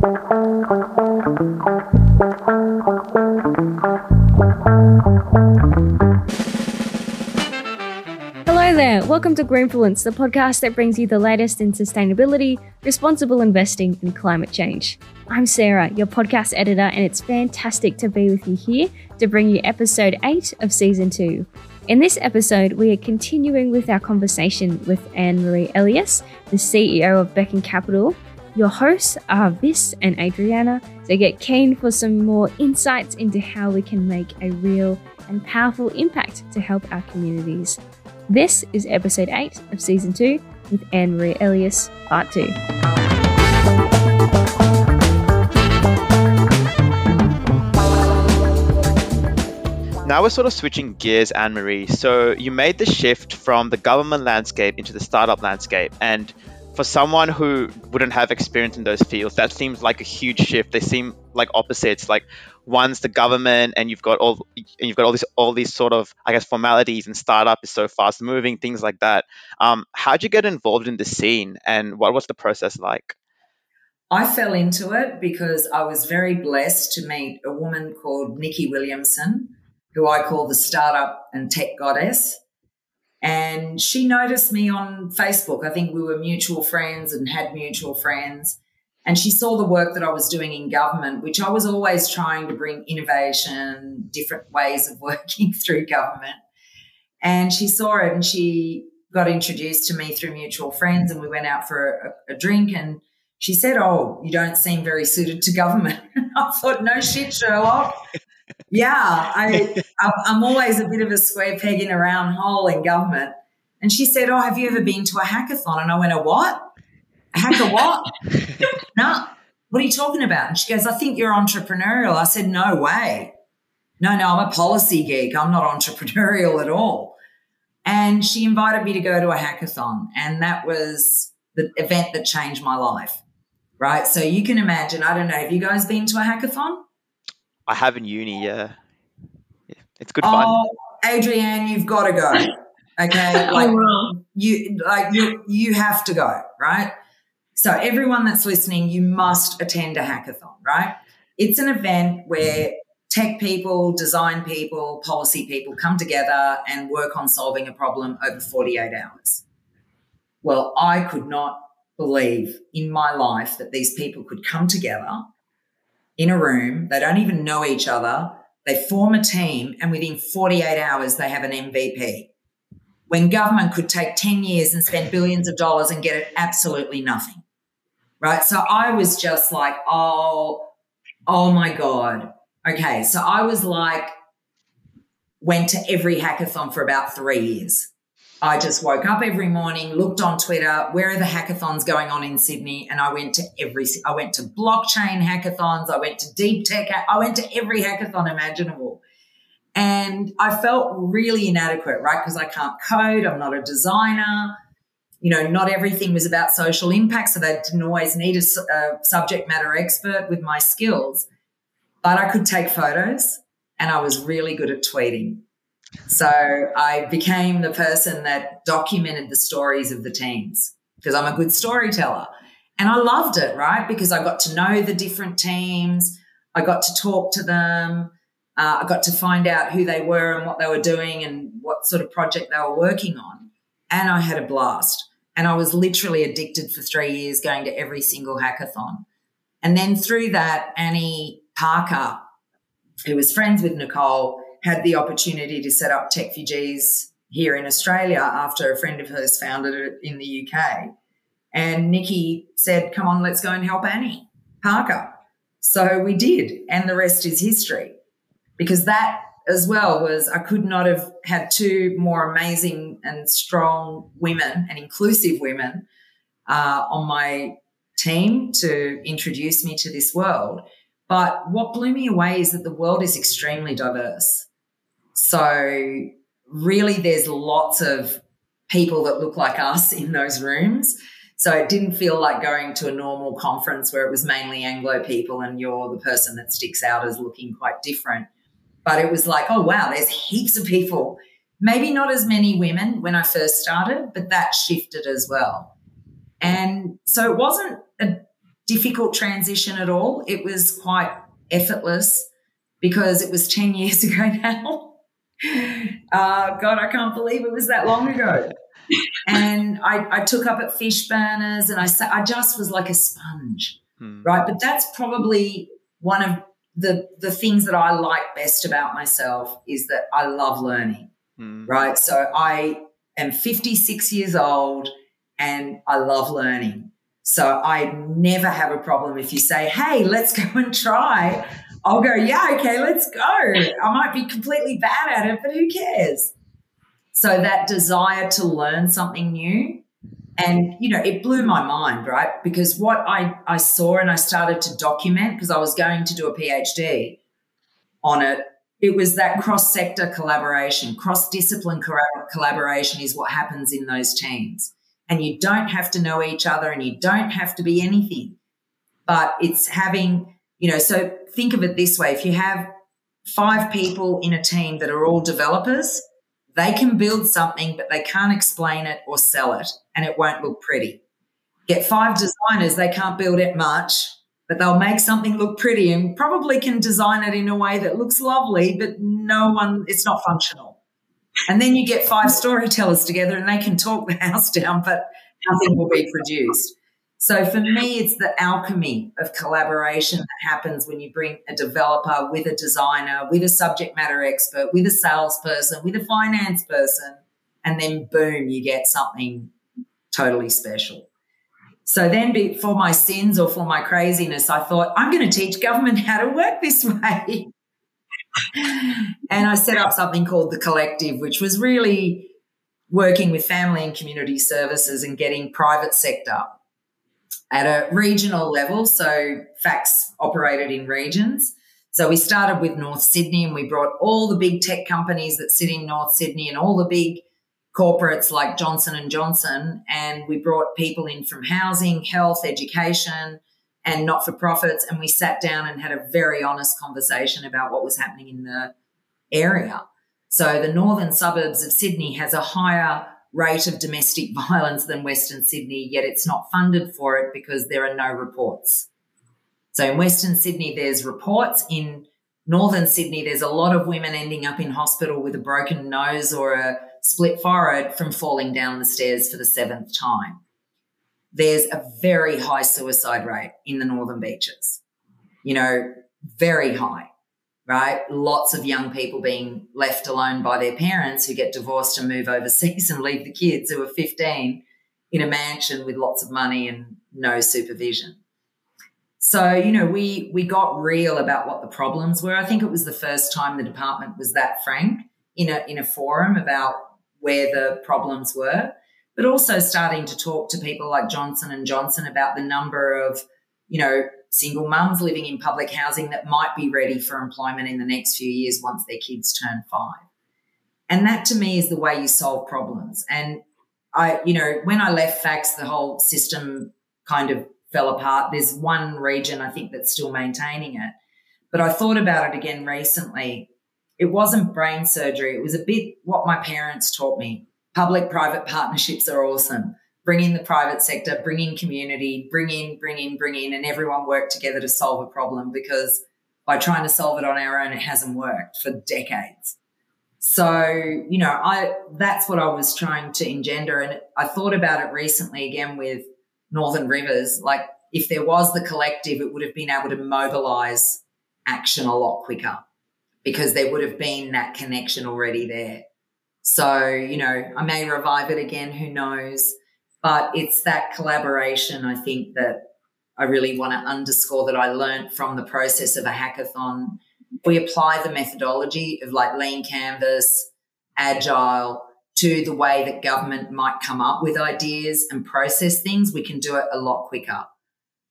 Hello there, welcome to Greenfluence, the podcast that brings you the latest in sustainability, responsible investing, and climate change. I'm Sarah, your podcast editor, and it's fantastic to be with you here to bring you episode 8 of season 2. In this episode, we are continuing with our conversation with Anne Marie Elias, the CEO of Beacon Capital. Your hosts are Vis and Adriana, so get keen for some more insights into how we can make a real and powerful impact to help our communities. This is episode 8 of season 2 with Anne Marie Elias, part 2. Now we're sort of switching gears, Anne Marie. So you made the shift from the government landscape into the startup landscape. And for someone who wouldn't have experience in those fields, that seems like a huge shift. They seem like opposites. Like one's the government, and you've got all and you've got all these all these sort of I guess formalities, and startup is so fast moving, things like that. Um, how'd you get involved in the scene, and what was the process like? I fell into it because I was very blessed to meet a woman called Nikki Williamson who I call the startup and tech goddess. And she noticed me on Facebook. I think we were mutual friends and had mutual friends. And she saw the work that I was doing in government, which I was always trying to bring innovation, different ways of working through government. And she saw it and she got introduced to me through mutual friends and we went out for a, a drink and she said, Oh, you don't seem very suited to government. I thought, no shit, Sherlock yeah, I, I'm always a bit of a square peg in a round hole in government. And she said, Oh, have you ever been to a hackathon? And I went, A what? Hack a what? no. What are you talking about? And she goes, I think you're entrepreneurial. I said, No way. No, no, I'm a policy geek. I'm not entrepreneurial at all. And she invited me to go to a hackathon. And that was the event that changed my life. Right. So you can imagine, I don't know, have you guys been to a hackathon? I have in uni, yeah. yeah it's good oh, fun. Adrienne, you've got to go. Okay, like you, like you, you have to go, right? So everyone that's listening, you must attend a hackathon, right? It's an event where tech people, design people, policy people come together and work on solving a problem over 48 hours. Well, I could not believe in my life that these people could come together in a room. They don't even know each other. They form a team, and within 48 hours, they have an MVP. When government could take 10 years and spend billions of dollars and get absolutely nothing. Right. So I was just like, oh, oh my God. Okay. So I was like, went to every hackathon for about three years. I just woke up every morning, looked on Twitter, where are the hackathons going on in Sydney? And I went to every, I went to blockchain hackathons. I went to deep tech. I went to every hackathon imaginable. And I felt really inadequate, right? Because I can't code. I'm not a designer. You know, not everything was about social impact. So they didn't always need a, a subject matter expert with my skills, but I could take photos and I was really good at tweeting. So I became the person that documented the stories of the teams because I'm a good storyteller. And I loved it, right? Because I got to know the different teams. I got to talk to them. Uh, I got to find out who they were and what they were doing and what sort of project they were working on. And I had a blast. And I was literally addicted for three years going to every single hackathon. And then through that, Annie Parker, who was friends with Nicole, had the opportunity to set up Tech TechFugees here in Australia after a friend of hers founded it in the UK. And Nikki said, Come on, let's go and help Annie Parker. So we did. And the rest is history. Because that as well was, I could not have had two more amazing and strong women and inclusive women uh, on my team to introduce me to this world. But what blew me away is that the world is extremely diverse. So, really, there's lots of people that look like us in those rooms. So, it didn't feel like going to a normal conference where it was mainly Anglo people and you're the person that sticks out as looking quite different. But it was like, oh, wow, there's heaps of people. Maybe not as many women when I first started, but that shifted as well. And so it wasn't a difficult transition at all. It was quite effortless because it was 10 years ago now. Uh, God, I can't believe it was that long ago. and I, I, took up at Fishburners and I, I just was like a sponge, hmm. right? But that's probably one of the, the things that I like best about myself is that I love learning, hmm. right? So I am 56 years old and I love learning. So I never have a problem if you say, hey, let's go and try. I'll go, yeah, okay, let's go. I might be completely bad at it, but who cares? So that desire to learn something new. And, you know, it blew my mind, right? Because what I, I saw and I started to document because I was going to do a PhD on it, it was that cross sector collaboration, cross discipline collaboration is what happens in those teams and you don't have to know each other and you don't have to be anything. But it's having, you know, so think of it this way if you have five people in a team that are all developers, they can build something, but they can't explain it or sell it, and it won't look pretty. Get five designers, they can't build it much, but they'll make something look pretty and probably can design it in a way that looks lovely, but no one, it's not functional. And then you get five storytellers together and they can talk the house down, but nothing will be produced. So for me, it's the alchemy of collaboration that happens when you bring a developer with a designer, with a subject matter expert, with a salesperson, with a finance person, and then boom, you get something totally special. So then, for my sins or for my craziness, I thought, I'm going to teach government how to work this way and I set up something called the Collective, which was really working with family and community services and getting private sector at a regional level. So FACS operated in regions. So we started with North Sydney and we brought all the big tech companies that sit in North Sydney and all the big corporates like Johnson and Johnson and we brought people in from housing, health, education, and not for profits. And we sat down and had a very honest conversation about what was happening in the area. So the northern suburbs of Sydney has a higher rate of domestic violence than Western Sydney, yet it's not funded for it because there are no reports. So in Western Sydney, there's reports. In Northern Sydney, there's a lot of women ending up in hospital with a broken nose or a split forehead from falling down the stairs for the seventh time there's a very high suicide rate in the northern beaches. You know, very high, right? Lots of young people being left alone by their parents who get divorced and move overseas and leave the kids who are 15 in a mansion with lots of money and no supervision. So, you know, we we got real about what the problems were. I think it was the first time the department was that frank in a in a forum about where the problems were but also starting to talk to people like Johnson and Johnson about the number of, you know, single mums living in public housing that might be ready for employment in the next few years once their kids turn five. And that to me is the way you solve problems. And I, you know, when I left FACS, the whole system kind of fell apart. There's one region I think that's still maintaining it. But I thought about it again recently. It wasn't brain surgery. It was a bit what my parents taught me public private partnerships are awesome. Bring in the private sector, bring in community, bring in, bring in, bring in, and everyone work together to solve a problem because by trying to solve it on our own, it hasn't worked for decades. So, you know, I that's what I was trying to engender. And I thought about it recently again with Northern Rivers. Like if there was the collective, it would have been able to mobilize action a lot quicker because there would have been that connection already there. So, you know, I may revive it again, who knows? But it's that collaboration, I think, that I really want to underscore that I learned from the process of a hackathon. We apply the methodology of like lean canvas, agile to the way that government might come up with ideas and process things. We can do it a lot quicker.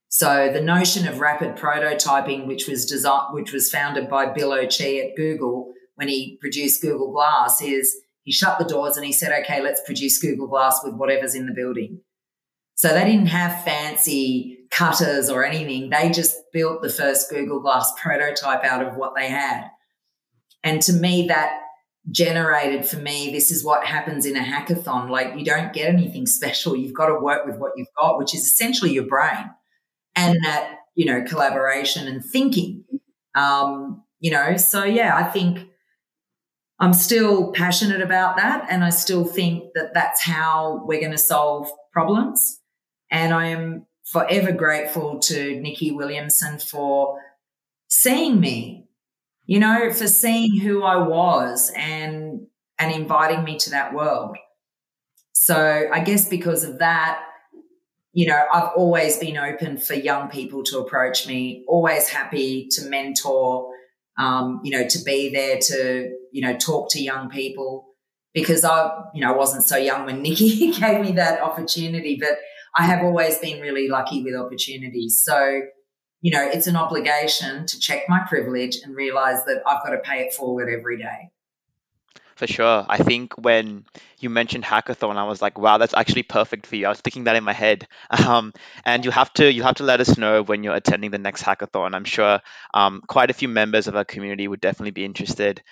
So the notion of rapid prototyping, which was designed, which was founded by Bill O'Chee at Google when he produced Google Glass, is he shut the doors and he said, okay, let's produce Google Glass with whatever's in the building. So they didn't have fancy cutters or anything. They just built the first Google Glass prototype out of what they had. And to me, that generated for me, this is what happens in a hackathon. Like you don't get anything special. You've got to work with what you've got, which is essentially your brain and that, you know, collaboration and thinking. Um, you know, so yeah, I think I'm still passionate about that. And I still think that that's how we're going to solve problems. And I am forever grateful to Nikki Williamson for seeing me, you know, for seeing who I was and, and inviting me to that world. So I guess because of that, you know, I've always been open for young people to approach me, always happy to mentor, um, you know, to be there to, you know, talk to young people because I, you know, I wasn't so young when Nikki gave me that opportunity, but I have always been really lucky with opportunities. So, you know, it's an obligation to check my privilege and realize that I've got to pay it forward every day. For sure. I think when you mentioned hackathon, I was like, wow, that's actually perfect for you. I was thinking that in my head. Um, and you have to you have to let us know when you're attending the next hackathon. I'm sure um, quite a few members of our community would definitely be interested.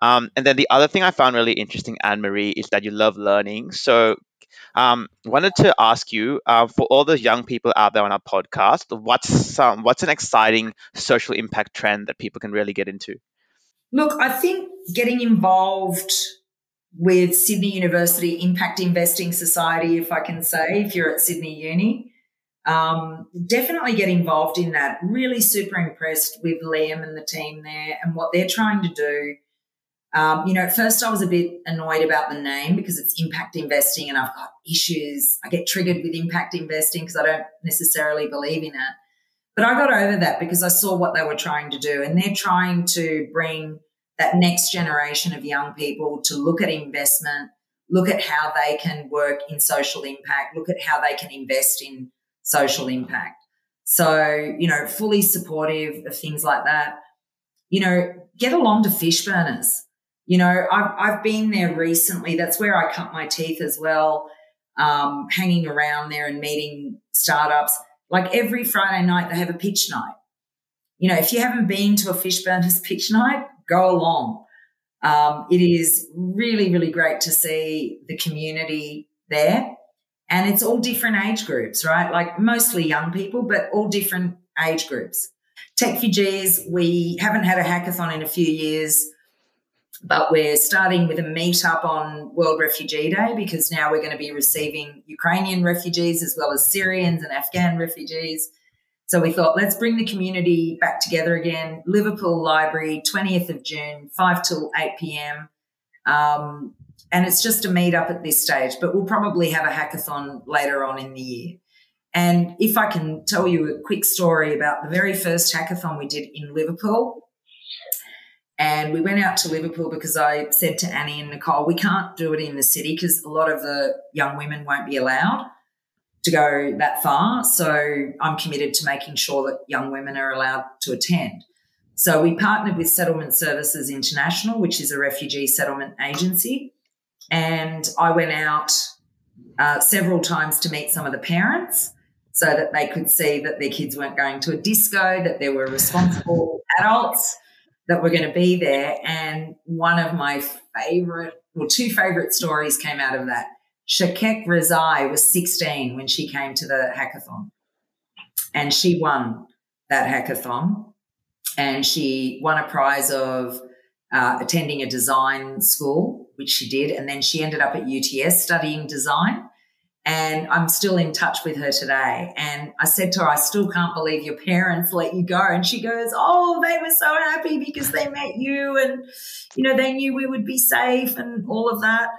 Um, and then the other thing I found really interesting, Anne Marie, is that you love learning. So um, wanted to ask you uh, for all the young people out there on our podcast, what's some what's an exciting social impact trend that people can really get into? Look, I think getting involved with Sydney University Impact Investing Society, if I can say, if you're at Sydney Uni, um, definitely get involved in that. Really super impressed with Liam and the team there and what they're trying to do um, you know, at first I was a bit annoyed about the name because it's impact investing and I've got issues. I get triggered with impact investing because I don't necessarily believe in it. But I got over that because I saw what they were trying to do. And they're trying to bring that next generation of young people to look at investment, look at how they can work in social impact, look at how they can invest in social impact. So, you know, fully supportive of things like that. You know, get along to Fishburners you know, I've, I've been there recently. That's where I cut my teeth as well, um, hanging around there and meeting startups. Like every Friday night, they have a pitch night. You know, if you haven't been to a Fishburners pitch night, go along. Um, it is really, really great to see the community there. And it's all different age groups, right? Like mostly young people, but all different age groups. TechFugees, we haven't had a hackathon in a few years. But we're starting with a meetup on World Refugee Day because now we're going to be receiving Ukrainian refugees as well as Syrians and Afghan refugees. So we thought, let's bring the community back together again. Liverpool Library, 20th of June, 5 till 8 p.m. Um, and it's just a meetup at this stage, but we'll probably have a hackathon later on in the year. And if I can tell you a quick story about the very first hackathon we did in Liverpool, and we went out to Liverpool because I said to Annie and Nicole, we can't do it in the city because a lot of the young women won't be allowed to go that far. So I'm committed to making sure that young women are allowed to attend. So we partnered with Settlement Services International, which is a refugee settlement agency. And I went out uh, several times to meet some of the parents so that they could see that their kids weren't going to a disco, that there were responsible adults that were going to be there. And one of my favorite, well, two favorite stories came out of that. Shakek Rezai was 16 when she came to the hackathon and she won that hackathon and she won a prize of uh, attending a design school, which she did. And then she ended up at UTS studying design. And I'm still in touch with her today. And I said to her, I still can't believe your parents let you go. And she goes, Oh, they were so happy because they met you and, you know, they knew we would be safe and all of that.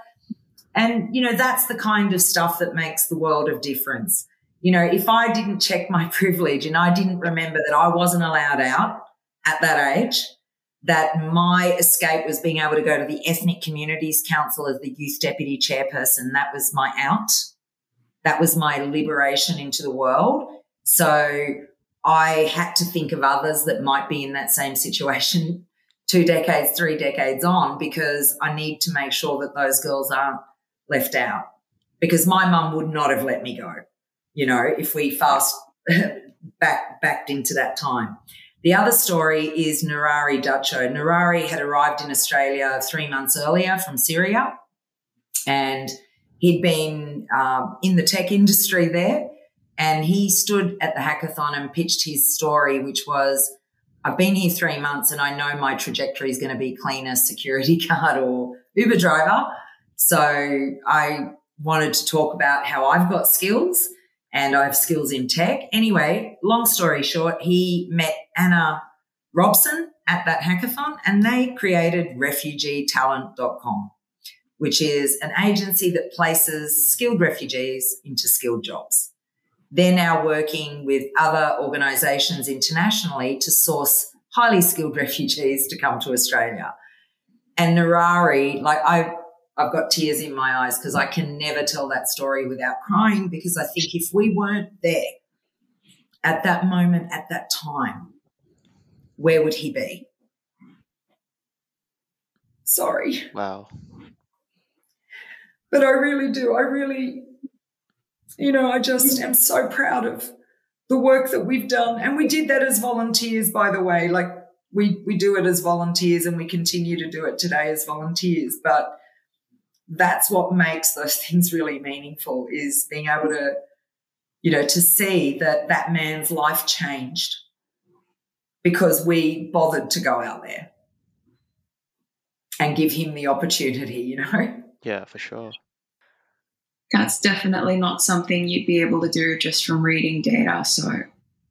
And, you know, that's the kind of stuff that makes the world of difference. You know, if I didn't check my privilege and I didn't remember that I wasn't allowed out at that age, that my escape was being able to go to the Ethnic Communities Council as the youth deputy chairperson. That was my out that was my liberation into the world. So I had to think of others that might be in that same situation two decades, three decades on, because I need to make sure that those girls aren't left out. Because my mum would not have let me go, you know, if we fast back backed into that time. The other story is Nirary Dacho. Nirary had arrived in Australia three months earlier from Syria, and He'd been um, in the tech industry there And he stood at the hackathon and pitched his story, which was I've been here three months and I know my trajectory is going to be cleaner security guard or Uber driver. So I wanted to talk about how I've got skills and I have skills in tech. Anyway, long story short, he met Anna Robson at that hackathon and they created refugeetalent.com, which is an agency that places skilled refugees into skilled jobs. They're now working with other organizations internationally to source highly skilled refugees to come to Australia. And Nirary, like I, I've got tears in my eyes because I can never tell that story without crying because I think if we weren't there at that moment, at that time, where would he be? Sorry. Wow. But I really do. I really, you know, I just am so proud of the work that we've done. And we did that as volunteers, by the way. Like we, we do it as volunteers and we continue to do it today as volunteers. But that's what makes those things really meaningful is being able to, you know, to see that that man's life changed because we bothered to go out there and give him the opportunity, you know? Yeah, for sure. That's definitely not something you'd be able to do just from reading data. So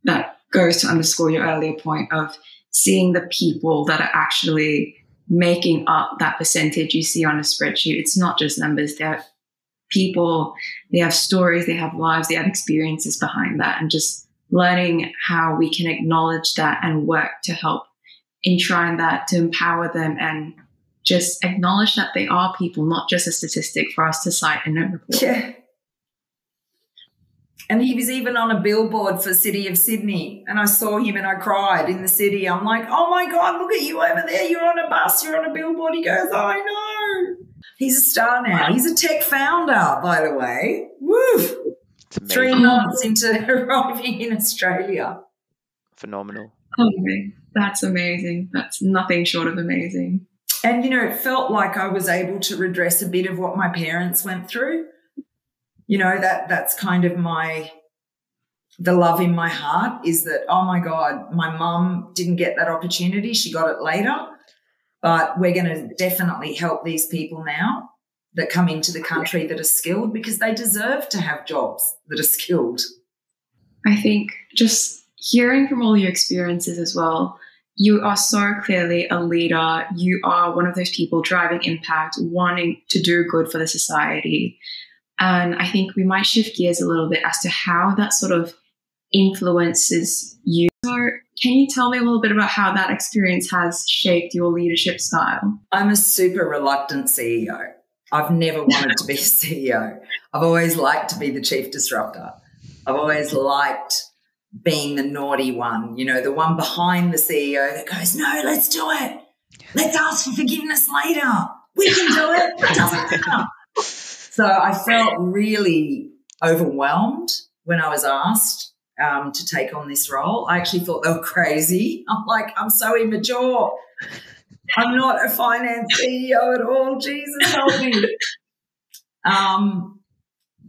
that goes to underscore your earlier point of seeing the people that are actually making up that percentage you see on a spreadsheet. It's not just numbers, they're people, they have stories, they have lives, they have experiences behind that. And just learning how we can acknowledge that and work to help enshrine that, to empower them and just acknowledge that they are people, not just a statistic for us to cite in a report. Yeah. And he was even on a billboard for City of Sydney. And I saw him and I cried in the city. I'm like, oh my God, look at you over there. You're on a bus, you're on a billboard. He goes, I know. He's a star now. He's a tech founder, by the way. Woo! Three months into arriving in Australia. Phenomenal. Oh, that's amazing. That's nothing short of amazing. And, you know, it felt like I was able to redress a bit of what my parents went through. You know, that that's kind of my the love in my heart is that, oh my God, my mum didn't get that opportunity. She got it later. But we're going to definitely help these people now that come into the country that are skilled because they deserve to have jobs that are skilled. I think just hearing from all your experiences as well, you are so clearly a leader. You are one of those people driving impact, wanting to do good for the society. And I think we might shift gears a little bit as to how that sort of influences you. So, can you tell me a little bit about how that experience has shaped your leadership style? I'm a super reluctant CEO. I've never wanted to be a CEO. I've always liked to be the chief disruptor. I've always liked being the naughty one, you know, the one behind the CEO that goes, no, let's do it. Let's ask for forgiveness later. We can do it. It doesn't matter. So I felt really overwhelmed when I was asked um, to take on this role. I actually thought they were crazy. I'm like, I'm so immature. I'm not a finance CEO at all. Jesus help me. Um,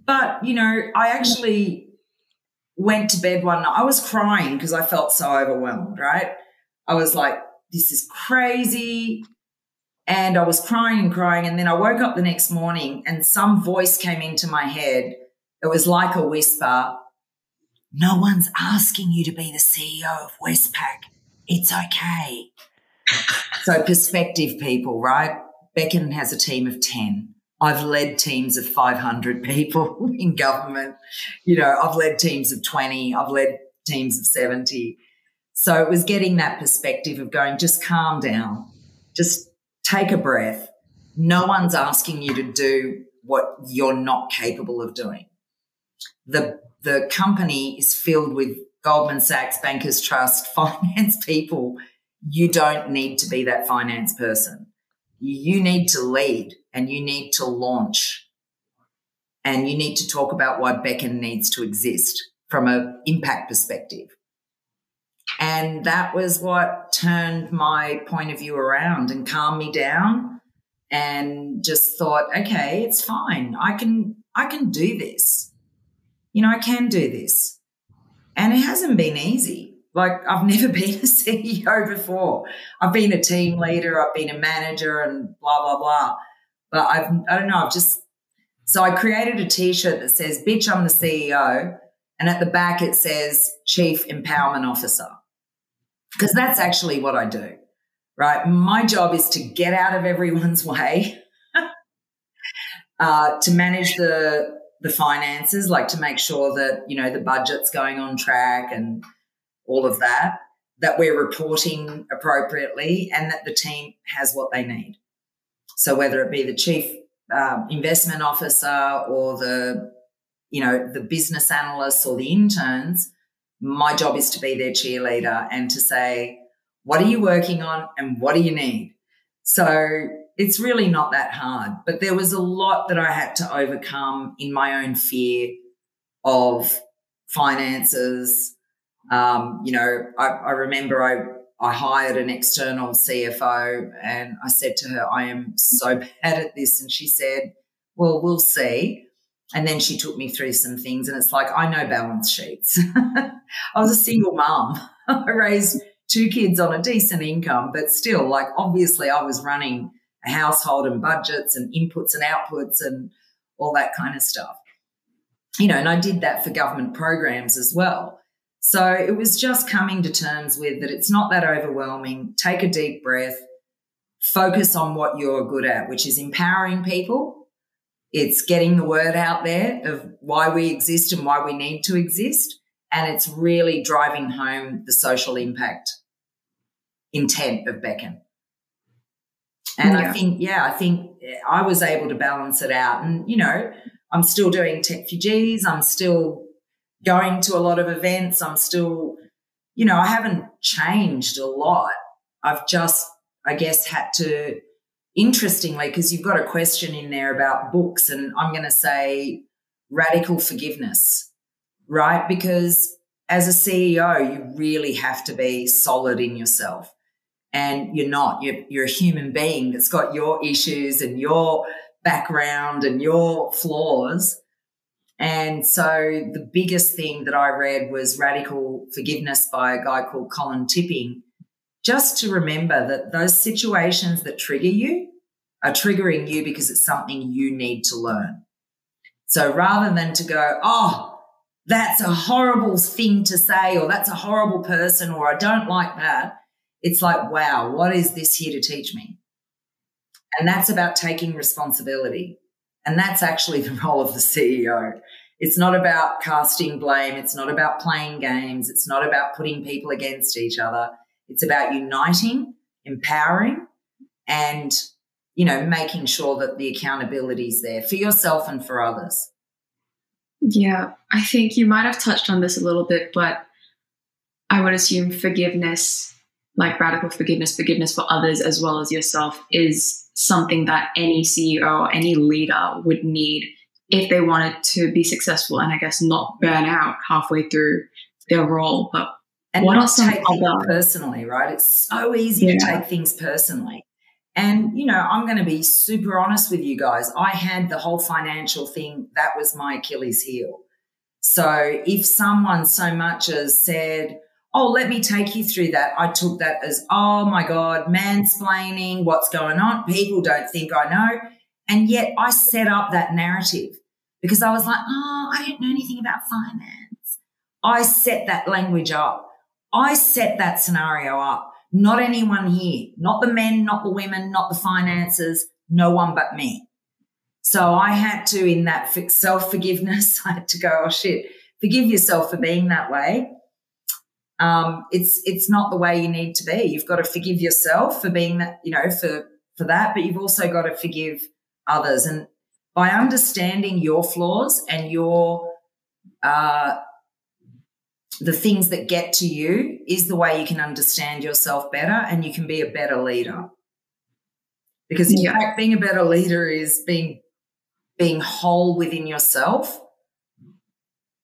but you know, I actually went to bed one night. I was crying because I felt so overwhelmed. Right? I was like, "This is crazy," and I was crying and crying. And then I woke up the next morning, and some voice came into my head. It was like a whisper. No one's asking you to be the CEO of Westpac. It's okay so perspective people, right? Beckon has a team of 10. I've led teams of 500 people in government. You know, I've led teams of 20. I've led teams of 70. So it was getting that perspective of going, just calm down, just take a breath. No one's asking you to do what you're not capable of doing. The, the company is filled with Goldman Sachs, Bankers Trust, finance people you don't need to be that finance person. You need to lead and you need to launch and you need to talk about why Beckon needs to exist from an impact perspective. And that was what turned my point of view around and calmed me down and just thought, okay, it's fine. I can I can do this. you know, I can do this. And it hasn't been easy. Like I've never been a CEO before. I've been a team leader, I've been a manager and blah, blah, blah. But I've, I don't know, I've just, so I created a t-shirt that says, bitch, I'm the CEO. And at the back, it says chief empowerment officer. Because that's actually what I do, right? My job is to get out of everyone's way, uh, to manage the, the finances, like to make sure that, you know, the budget's going on track and all of that, that we're reporting appropriately and that the team has what they need. So whether it be the chief um, investment officer or the, you know, the business analysts or the interns, my job is to be their cheerleader and to say, what are you working on and what do you need? So it's really not that hard, but there was a lot that I had to overcome in my own fear of finances. Um, you know, I, I remember I I hired an external CFO and I said to her, I am so bad at this. And she said, Well, we'll see. And then she took me through some things, and it's like, I know balance sheets. I was a single mom. I raised two kids on a decent income, but still, like, obviously, I was running a household and budgets and inputs and outputs and all that kind of stuff. You know, and I did that for government programs as well. So it was just coming to terms with that it's not that overwhelming. Take a deep breath, focus on what you're good at, which is empowering people. It's getting the word out there of why we exist and why we need to exist. And it's really driving home the social impact intent of Beckon. And yeah. I think, yeah, I think I was able to balance it out. And, you know, I'm still doing tech TechFugees. I'm still going to a lot of events. I'm still, you know, I haven't changed a lot. I've just, I guess, had to, interestingly, because you've got a question in there about books, and I'm going to say radical forgiveness, right? Because as a CEO, you really have to be solid in yourself. And you're not. You're, you're a human being that's got your issues and your background and your flaws. And so the biggest thing that I read was Radical Forgiveness by a guy called Colin Tipping. Just to remember that those situations that trigger you are triggering you because it's something you need to learn. So rather than to go, oh, that's a horrible thing to say, or that's a horrible person, or I don't like that, it's like, wow, what is this here to teach me? And that's about taking responsibility. And that's actually the role of the CEO. It's not about casting blame. It's not about playing games. It's not about putting people against each other. It's about uniting, empowering, and, you know, making sure that the accountability is there for yourself and for others. Yeah, I think you might have touched on this a little bit, but I would assume forgiveness, like radical forgiveness, forgiveness for others as well as yourself, is something that any CEO or any leader would need if they wanted to be successful and I guess not burn out halfway through their role. But and what not take other personally, right? It's so easy yeah. to take things personally. And, you know, I'm going to be super honest with you guys. I had the whole financial thing, that was my Achilles heel. So if someone so much as said, oh, let me take you through that. I took that as, oh my God, mansplaining, what's going on? People don't think I know. And yet I set up that narrative because I was like, oh, I don't know anything about finance. I set that language up. I set that scenario up. Not anyone here, not the men, not the women, not the finances, no one but me. So I had to, in that self forgiveness, I had to go, oh shit, forgive yourself for being that way um, it's it's not the way you need to be. You've got to forgive yourself for being that, you know, for for that, but you've also got to forgive others. And by understanding your flaws and your uh, the things that get to you is the way you can understand yourself better and you can be a better leader. Because in yeah. fact, being a better leader is being being whole within yourself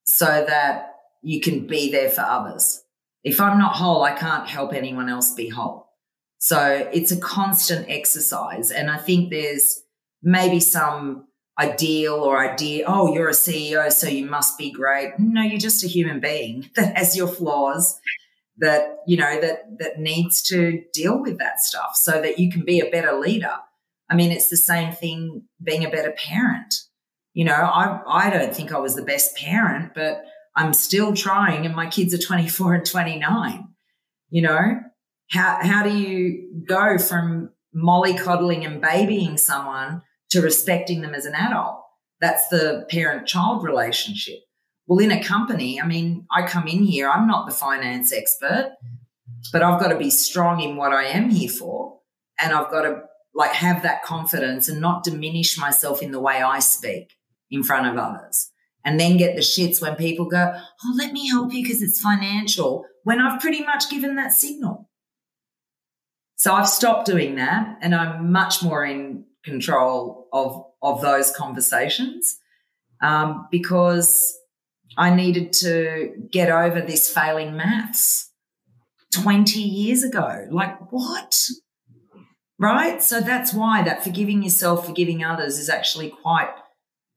so that you can be there for others. If I'm not whole, I can't help anyone else be whole. So it's a constant exercise. And I think there's maybe some ideal or idea, oh, you're a CEO, so you must be great. No, you're just a human being that has your flaws that, you know, that that needs to deal with that stuff so that you can be a better leader. I mean, it's the same thing being a better parent. You know, I I don't think I was the best parent, but I'm still trying and my kids are 24 and 29. You know, how how do you go from mollycoddling and babying someone to respecting them as an adult. That's the parent child relationship. Well, in a company, I mean, I come in here, I'm not the finance expert, but I've got to be strong in what I am here for. And I've got to like have that confidence and not diminish myself in the way I speak in front of others. And then get the shits when people go, Oh, let me help you because it's financial, when I've pretty much given that signal. So I've stopped doing that and I'm much more in control of of those conversations um, because I needed to get over this failing maths 20 years ago. Like, what? Right? So that's why that forgiving yourself, forgiving others is actually quite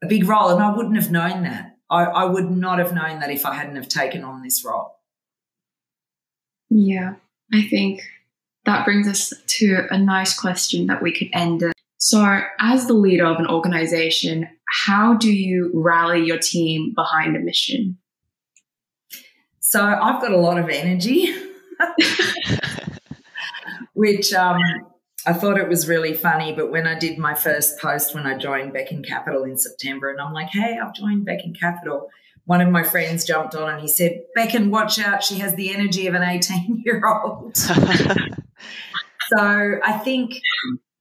a big role. And I wouldn't have known that. I, I would not have known that if I hadn't have taken on this role. Yeah, I think that brings us to a nice question that we could end so, as the leader of an organization, how do you rally your team behind a mission? So, I've got a lot of energy, which um, I thought it was really funny. But when I did my first post when I joined Beckon Capital in September, and I'm like, hey, I've joined Beckon Capital, one of my friends jumped on and he said, Beckon, watch out. She has the energy of an 18 year old. so, I think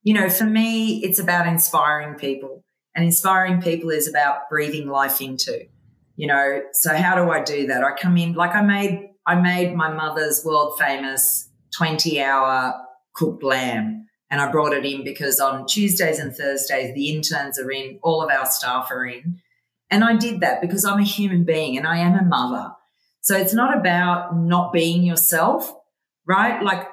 you know, for me, it's about inspiring people. And inspiring people is about breathing life into, you know. So how do I do that? I come in like I made I made my mother's world famous 20 hour cooked lamb. And I brought it in because on Tuesdays and Thursdays, the interns are in, all of our staff are in. And I did that because I'm a human being and I am a mother. So it's not about not being yourself, right? Like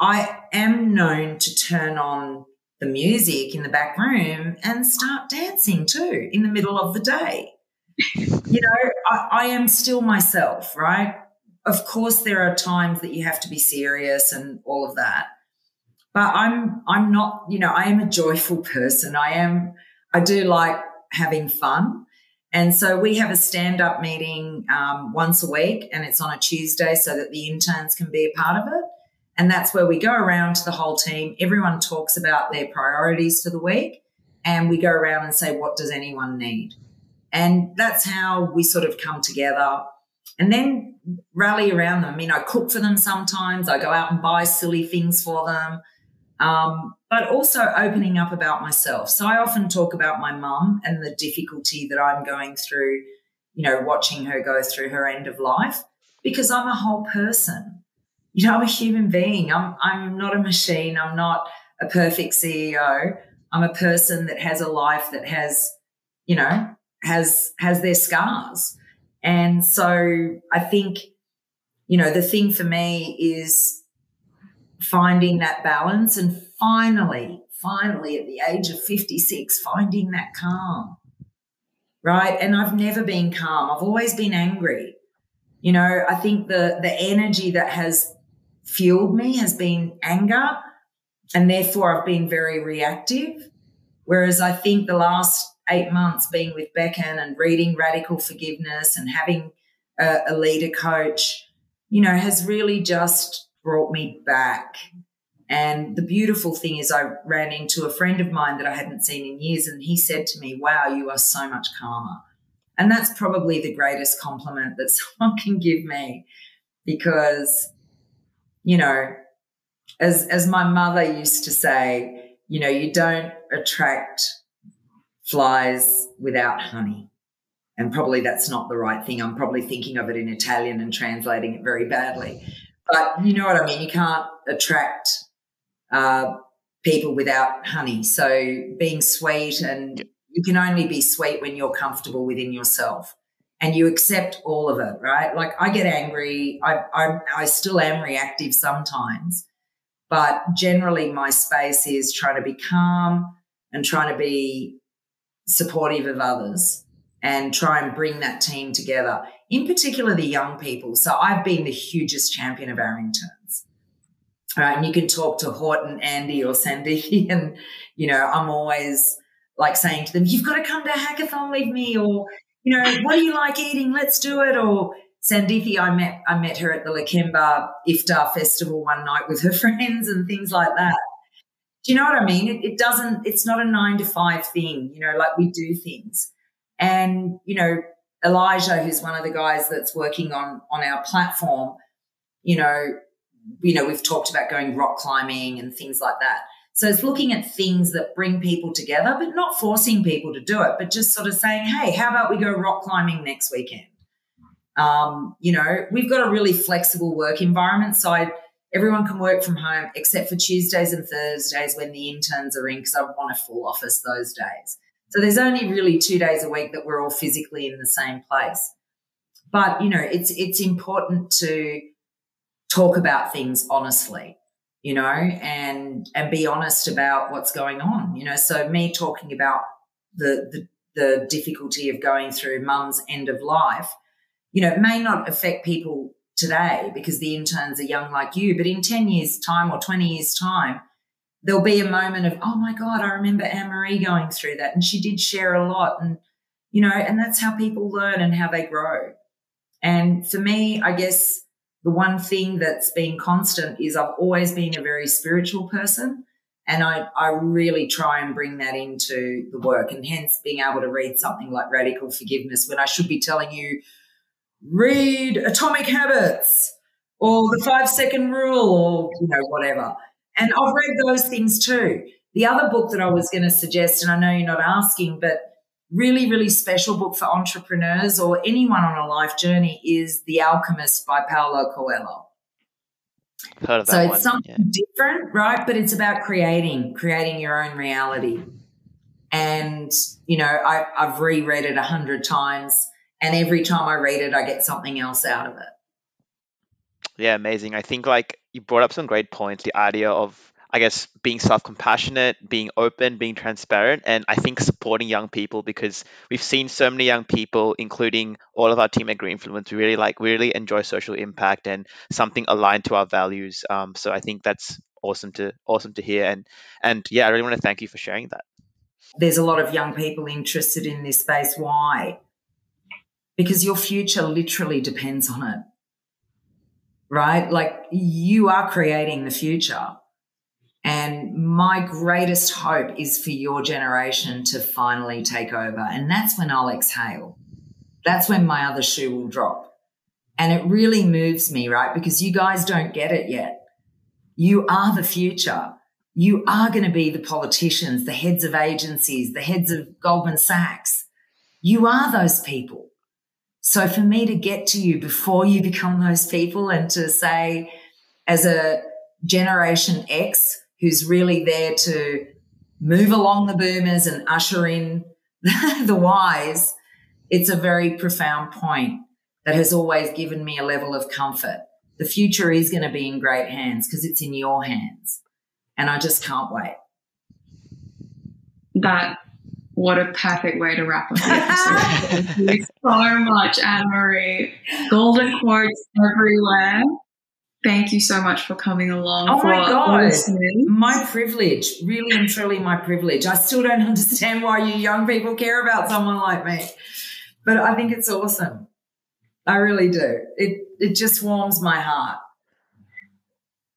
I am known to turn on the music in the back room and start dancing too in the middle of the day. you know, I, I, am still myself, right? Of course, there are times that you have to be serious and all of that. But I'm I'm not, you know, I am a joyful person. I am I do like having fun. And so we have a stand up meeting um, once a week, and it's on a Tuesday so that the interns can be a part of it. And that's where we go around to the whole team. Everyone talks about their priorities for the week and we go around and say, what does anyone need? And that's how we sort of come together and then rally around them. I mean, I cook for them sometimes, I go out and buy silly things for them, um, but also opening up about myself. So I often talk about my mum and the difficulty that I'm going through, you know, watching her go through her end of life because I'm a whole person you know, I'm a human being. I'm, I'm not a machine. I'm not a perfect CEO. I'm a person that has a life that has, you know, has, has their scars. And so I think, you know, the thing for me is finding that balance and finally, finally at the age of 56, finding that calm. Right. And I've never been calm. I've always been angry. You know, I think the the energy that has fueled me has been anger. And therefore, I've been very reactive. Whereas I think the last eight months being with Beckon and reading Radical Forgiveness and having a, a leader coach, you know, has really just brought me back. And the beautiful thing is, I ran into a friend of mine that I hadn't seen in years, and he said to me, Wow, you are so much calmer. And that's probably the greatest compliment that someone can give me because you know, as as my mother used to say, you know, you don't attract flies without honey. And probably that's not the right thing. I'm probably thinking of it in Italian and translating it very badly. But you know what I mean? You can't attract uh, people without honey. So being sweet and you can only be sweet when you're comfortable within yourself and you accept all of it, right? Like I get angry. I, I, I still am reactive sometimes, but generally my space is trying to be calm and trying to be supportive of others and try and bring that team together, in particular the young people. So I've been the hugest champion of our interns. Right, and you can talk to Horton, Andy, or Sandy, and you know I'm always like saying to them, "You've got to come to hackathon with me," or you know, "What do you like eating? Let's do it." Or Sandithi, I met I met her at the Lakemba Iftar Festival one night with her friends and things like that. Do you know what I mean? It, it doesn't. It's not a nine to five thing. You know, like we do things. And, you know, Elijah, who's one of the guys that's working on, on our platform, you know, you know, we've talked about going rock climbing and things like that. So it's looking at things that bring people together, but not forcing people to do it, but just sort of saying, hey, how about we go rock climbing next weekend? Um, you know, we've got a really flexible work environment. So I, everyone can work from home except for Tuesdays and Thursdays when the interns are in because I want a full office those days. So there's only really two days a week that we're all physically in the same place. But, you know, it's, it's important to talk about things honestly, you know, and, and be honest about what's going on, you know. So me talking about the, the, the difficulty of going through mum's end of life, you know, it may not affect people today because the interns are young like you, but in 10 years' time or 20 years' time, there'll be a moment of, oh my God, I remember Anne Marie going through that. And she did share a lot. And, you know, and that's how people learn and how they grow. And for me, I guess the one thing that's been constant is I've always been a very spiritual person. And I, I really try and bring that into the work and hence being able to read something like Radical Forgiveness when I should be telling you, read Atomic Habits or the five second rule or, you know, whatever. And I've read those things too. The other book that I was going to suggest, and I know you're not asking, but really, really special book for entrepreneurs or anyone on a life journey is The Alchemist by Paulo Coelho. Heard of so it's one. something yeah. different, right? But it's about creating, creating your own reality. And, you know, I, I've reread it a hundred times. And every time I read it, I get something else out of it. Yeah, amazing. I think like you brought up some great points. The idea of I guess being self-compassionate, being open, being transparent, and I think supporting young people because we've seen so many young people, including all of our team at Greenfluence, we really like, we really enjoy social impact and something aligned to our values. Um, so I think that's awesome to awesome to hear, and and yeah, I really want to thank you for sharing that. There's a lot of young people interested in this space. Why? Because your future literally depends on it right? Like you are creating the future. And my greatest hope is for your generation to finally take over. And that's when I'll exhale. That's when my other shoe will drop. And it really moves me, right? Because you guys don't get it yet. You are the future. You are going to be the politicians, the heads of agencies, the heads of Goldman Sachs. You are those people. So for me to get to you before you become those people and to say, as a generation X who's really there to move along the boomers and usher in the wise, it's a very profound point that has always given me a level of comfort. The future is going to be in great hands because it's in your hands. And I just can't wait. That what a perfect way to wrap up the episode. Thank you so much, Anne Marie. Golden quotes everywhere. Thank you so much for coming along. Oh my God. My privilege, really and truly my privilege. I still don't understand why you young people care about someone like me, but I think it's awesome. I really do. It, it just warms my heart.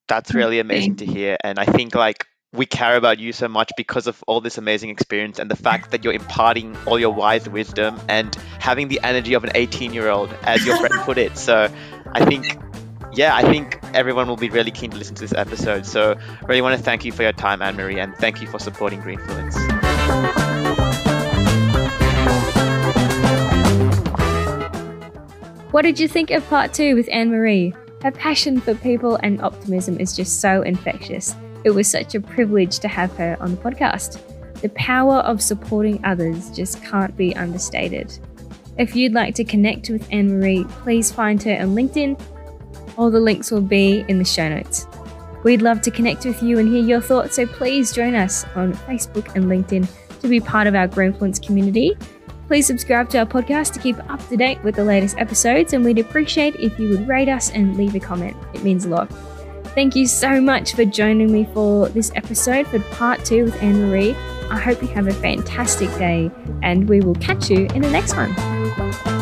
That's really amazing to hear. And I think like we care about you so much because of all this amazing experience and the fact that you're imparting all your wise wisdom and having the energy of an 18 year old, as your friend put it. So I think, yeah, I think everyone will be really keen to listen to this episode. So I really want to thank you for your time, Anne Marie, and thank you for supporting Greenfluence. What did you think of part two with Anne Marie? Her passion for people and optimism is just so infectious. It was such a privilege to have her on the podcast. The power of supporting others just can't be understated. If you'd like to connect with Anne Marie, please find her on LinkedIn. All the links will be in the show notes. We'd love to connect with you and hear your thoughts, so please join us on Facebook and LinkedIn to be part of our Greenfluence community. Please subscribe to our podcast to keep up to date with the latest episodes, and we'd appreciate if you would rate us and leave a comment. It means a lot. Thank you so much for joining me for this episode for part two with Anne Marie. I hope you have a fantastic day, and we will catch you in the next one.